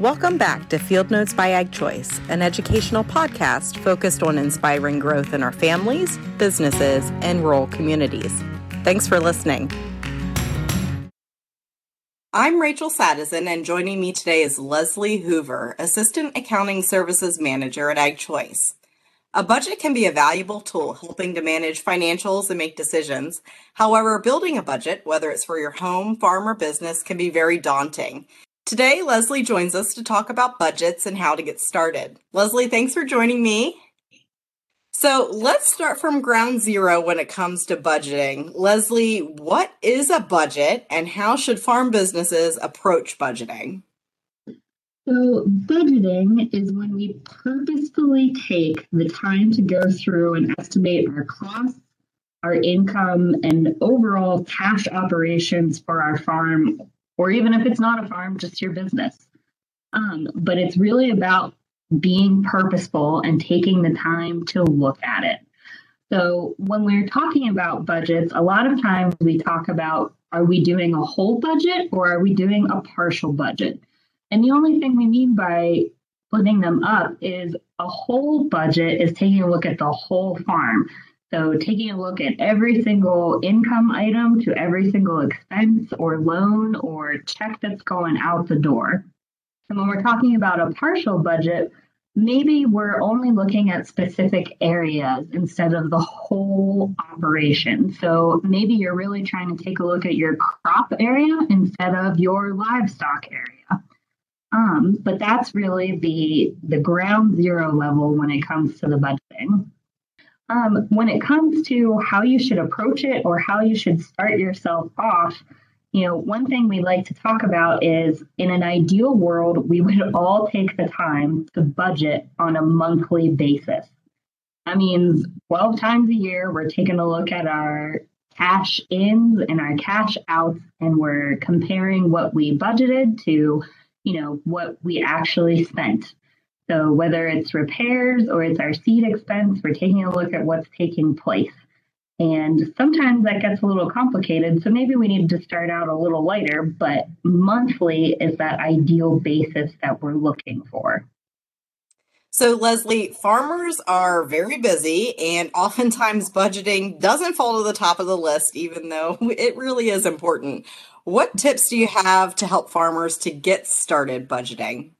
Welcome back to Field Notes by Ag Choice, an educational podcast focused on inspiring growth in our families, businesses, and rural communities. Thanks for listening. I'm Rachel Sadison, and joining me today is Leslie Hoover, Assistant Accounting Services Manager at Ag Choice. A budget can be a valuable tool helping to manage financials and make decisions. However, building a budget, whether it's for your home, farm, or business, can be very daunting. Today, Leslie joins us to talk about budgets and how to get started. Leslie, thanks for joining me. So let's start from ground zero when it comes to budgeting. Leslie, what is a budget and how should farm businesses approach budgeting? So, budgeting is when we purposefully take the time to go through and estimate our costs, our income, and overall cash operations for our farm or even if it's not a farm, just your business. Um, but it's really about being purposeful and taking the time to look at it. So when we're talking about budgets, a lot of times we talk about are we doing a whole budget or are we doing a partial budget? And the only thing we mean by splitting them up is a whole budget is taking a look at the whole farm. So, taking a look at every single income item to every single expense or loan or check that's going out the door. And when we're talking about a partial budget, maybe we're only looking at specific areas instead of the whole operation. So, maybe you're really trying to take a look at your crop area instead of your livestock area. Um, but that's really the the ground zero level when it comes to the budgeting. Um, when it comes to how you should approach it or how you should start yourself off, you know, one thing we like to talk about is in an ideal world, we would all take the time to budget on a monthly basis. That means 12 times a year, we're taking a look at our cash ins and our cash outs, and we're comparing what we budgeted to, you know, what we actually spent. So whether it's repairs or it's our seed expense, we're taking a look at what's taking place. And sometimes that gets a little complicated. So maybe we need to start out a little lighter, but monthly is that ideal basis that we're looking for. So, Leslie, farmers are very busy, and oftentimes budgeting doesn't fall to the top of the list, even though it really is important. What tips do you have to help farmers to get started budgeting?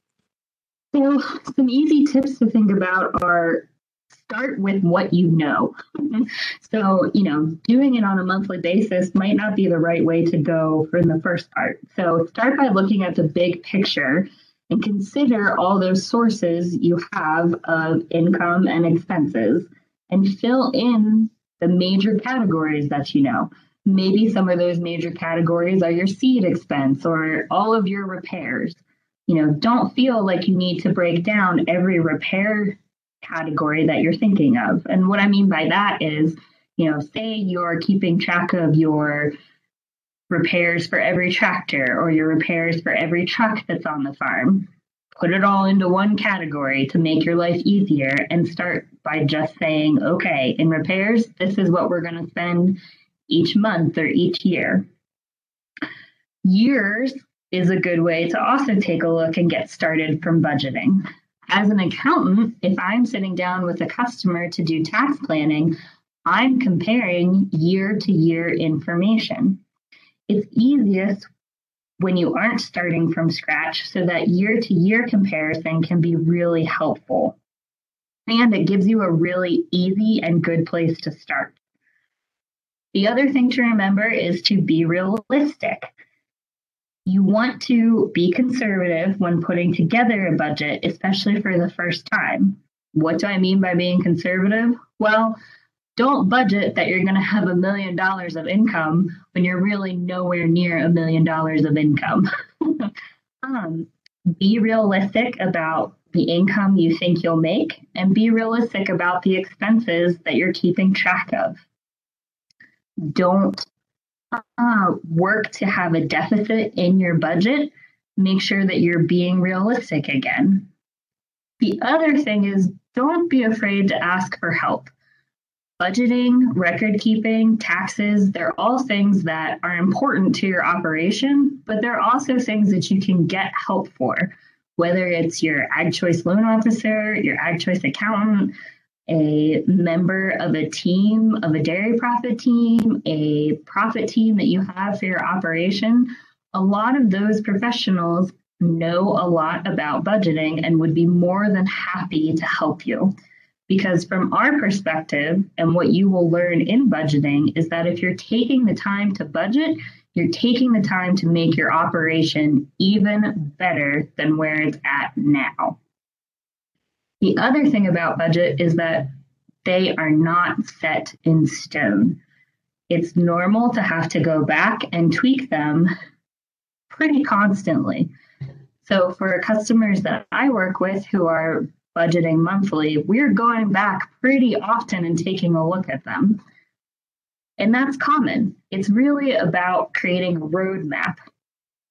So, some easy tips to think about are start with what you know. so, you know, doing it on a monthly basis might not be the right way to go for the first part. So, start by looking at the big picture and consider all those sources you have of income and expenses and fill in the major categories that you know. Maybe some of those major categories are your seed expense or all of your repairs you know, don't feel like you need to break down every repair category that you're thinking of. And what I mean by that is, you know, say you're keeping track of your repairs for every tractor or your repairs for every truck that's on the farm. Put it all into one category to make your life easier and start by just saying, okay, in repairs, this is what we're going to spend each month or each year. Years is a good way to also take a look and get started from budgeting. As an accountant, if I'm sitting down with a customer to do tax planning, I'm comparing year to year information. It's easiest when you aren't starting from scratch so that year to year comparison can be really helpful. And it gives you a really easy and good place to start. The other thing to remember is to be realistic you want to be conservative when putting together a budget, especially for the first time. What do I mean by being conservative? Well, don't budget that you're going to have a million dollars of income when you're really nowhere near a million dollars of income. um, be realistic about the income you think you'll make and be realistic about the expenses that you're keeping track of. Don't uh, work to have a deficit in your budget, make sure that you're being realistic again. The other thing is don't be afraid to ask for help. Budgeting, record keeping, taxes, they're all things that are important to your operation, but they're also things that you can get help for. whether it's your Ag Choice loan officer, your Ag Choice accountant, a member of a team, of a dairy profit team, a profit team that you have for your operation, a lot of those professionals know a lot about budgeting and would be more than happy to help you. Because from our perspective, and what you will learn in budgeting is that if you're taking the time to budget, you're taking the time to make your operation even better than where it's at now. The other thing about budget is that they are not set in stone. It's normal to have to go back and tweak them pretty constantly. So, for customers that I work with who are budgeting monthly, we're going back pretty often and taking a look at them. And that's common. It's really about creating a roadmap.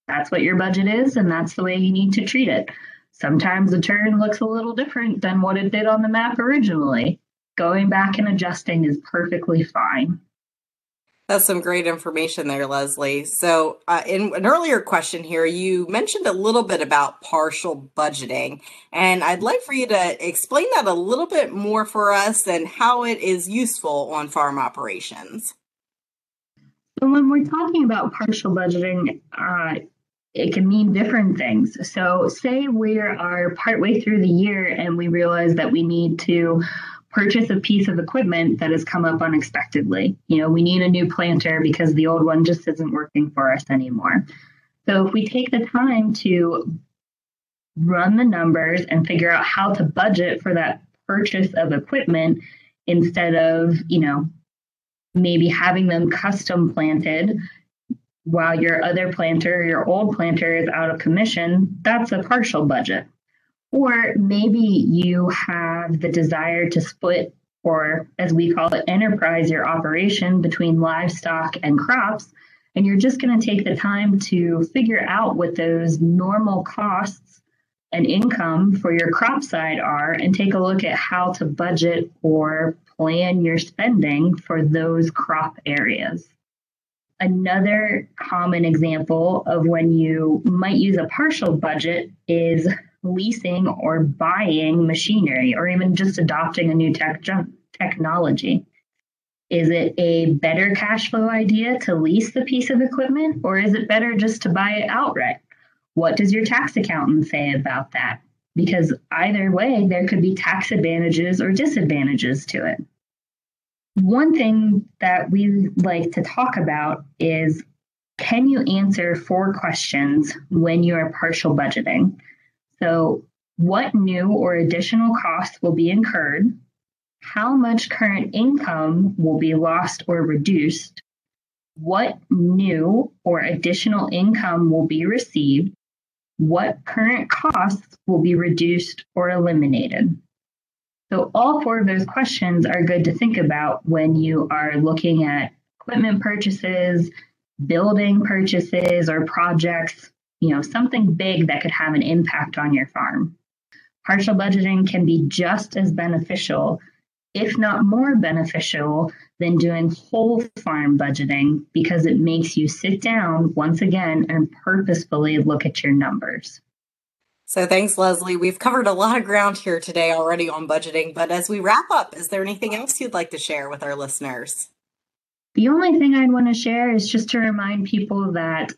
That's what your budget is, and that's the way you need to treat it. Sometimes the turn looks a little different than what it did on the map originally. Going back and adjusting is perfectly fine. That's some great information there, Leslie. So, uh, in an earlier question here, you mentioned a little bit about partial budgeting, and I'd like for you to explain that a little bit more for us and how it is useful on farm operations. So, when we're talking about partial budgeting, uh, it can mean different things. So, say we are partway through the year and we realize that we need to purchase a piece of equipment that has come up unexpectedly. You know, we need a new planter because the old one just isn't working for us anymore. So if we take the time to run the numbers and figure out how to budget for that purchase of equipment instead of, you know, maybe having them custom planted while your other planter, your old planter is out of commission, that's a partial budget. Or maybe you have the desire to split, or as we call it, enterprise your operation between livestock and crops. And you're just going to take the time to figure out what those normal costs and income for your crop side are and take a look at how to budget or plan your spending for those crop areas. Another common example of when you might use a partial budget is leasing or buying machinery or even just adopting a new tech technology? Is it a better cash flow idea to lease the piece of equipment or is it better just to buy it outright? What does your tax accountant say about that? Because either way, there could be tax advantages or disadvantages to it. One thing that we like to talk about is can you answer four questions when you are partial budgeting? So, what new or additional costs will be incurred? How much current income will be lost or reduced? What new or additional income will be received? What current costs will be reduced or eliminated? So, all four of those questions are good to think about when you are looking at equipment purchases, building purchases, or projects you know, something big that could have an impact on your farm. Partial budgeting can be just as beneficial, if not more beneficial, than doing whole farm budgeting because it makes you sit down once again and purposefully look at your numbers. So, thanks, Leslie. We've covered a lot of ground here today already on budgeting, but as we wrap up, is there anything else you'd like to share with our listeners? The only thing I'd want to share is just to remind people that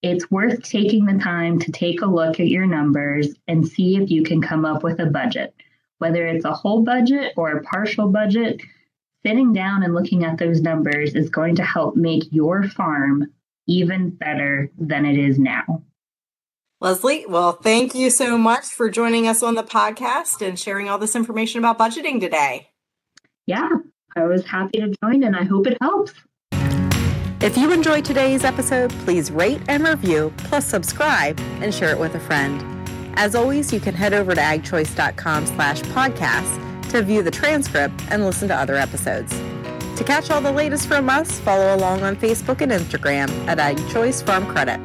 it's worth taking the time to take a look at your numbers and see if you can come up with a budget. Whether it's a whole budget or a partial budget, sitting down and looking at those numbers is going to help make your farm even better than it is now. Leslie, well, thank you so much for joining us on the podcast and sharing all this information about budgeting today. Yeah, I was happy to join and I hope it helps. If you enjoyed today's episode, please rate and review, plus subscribe and share it with a friend. As always, you can head over to agchoice.com slash podcast to view the transcript and listen to other episodes. To catch all the latest from us, follow along on Facebook and Instagram at AgChoice Farm Credit.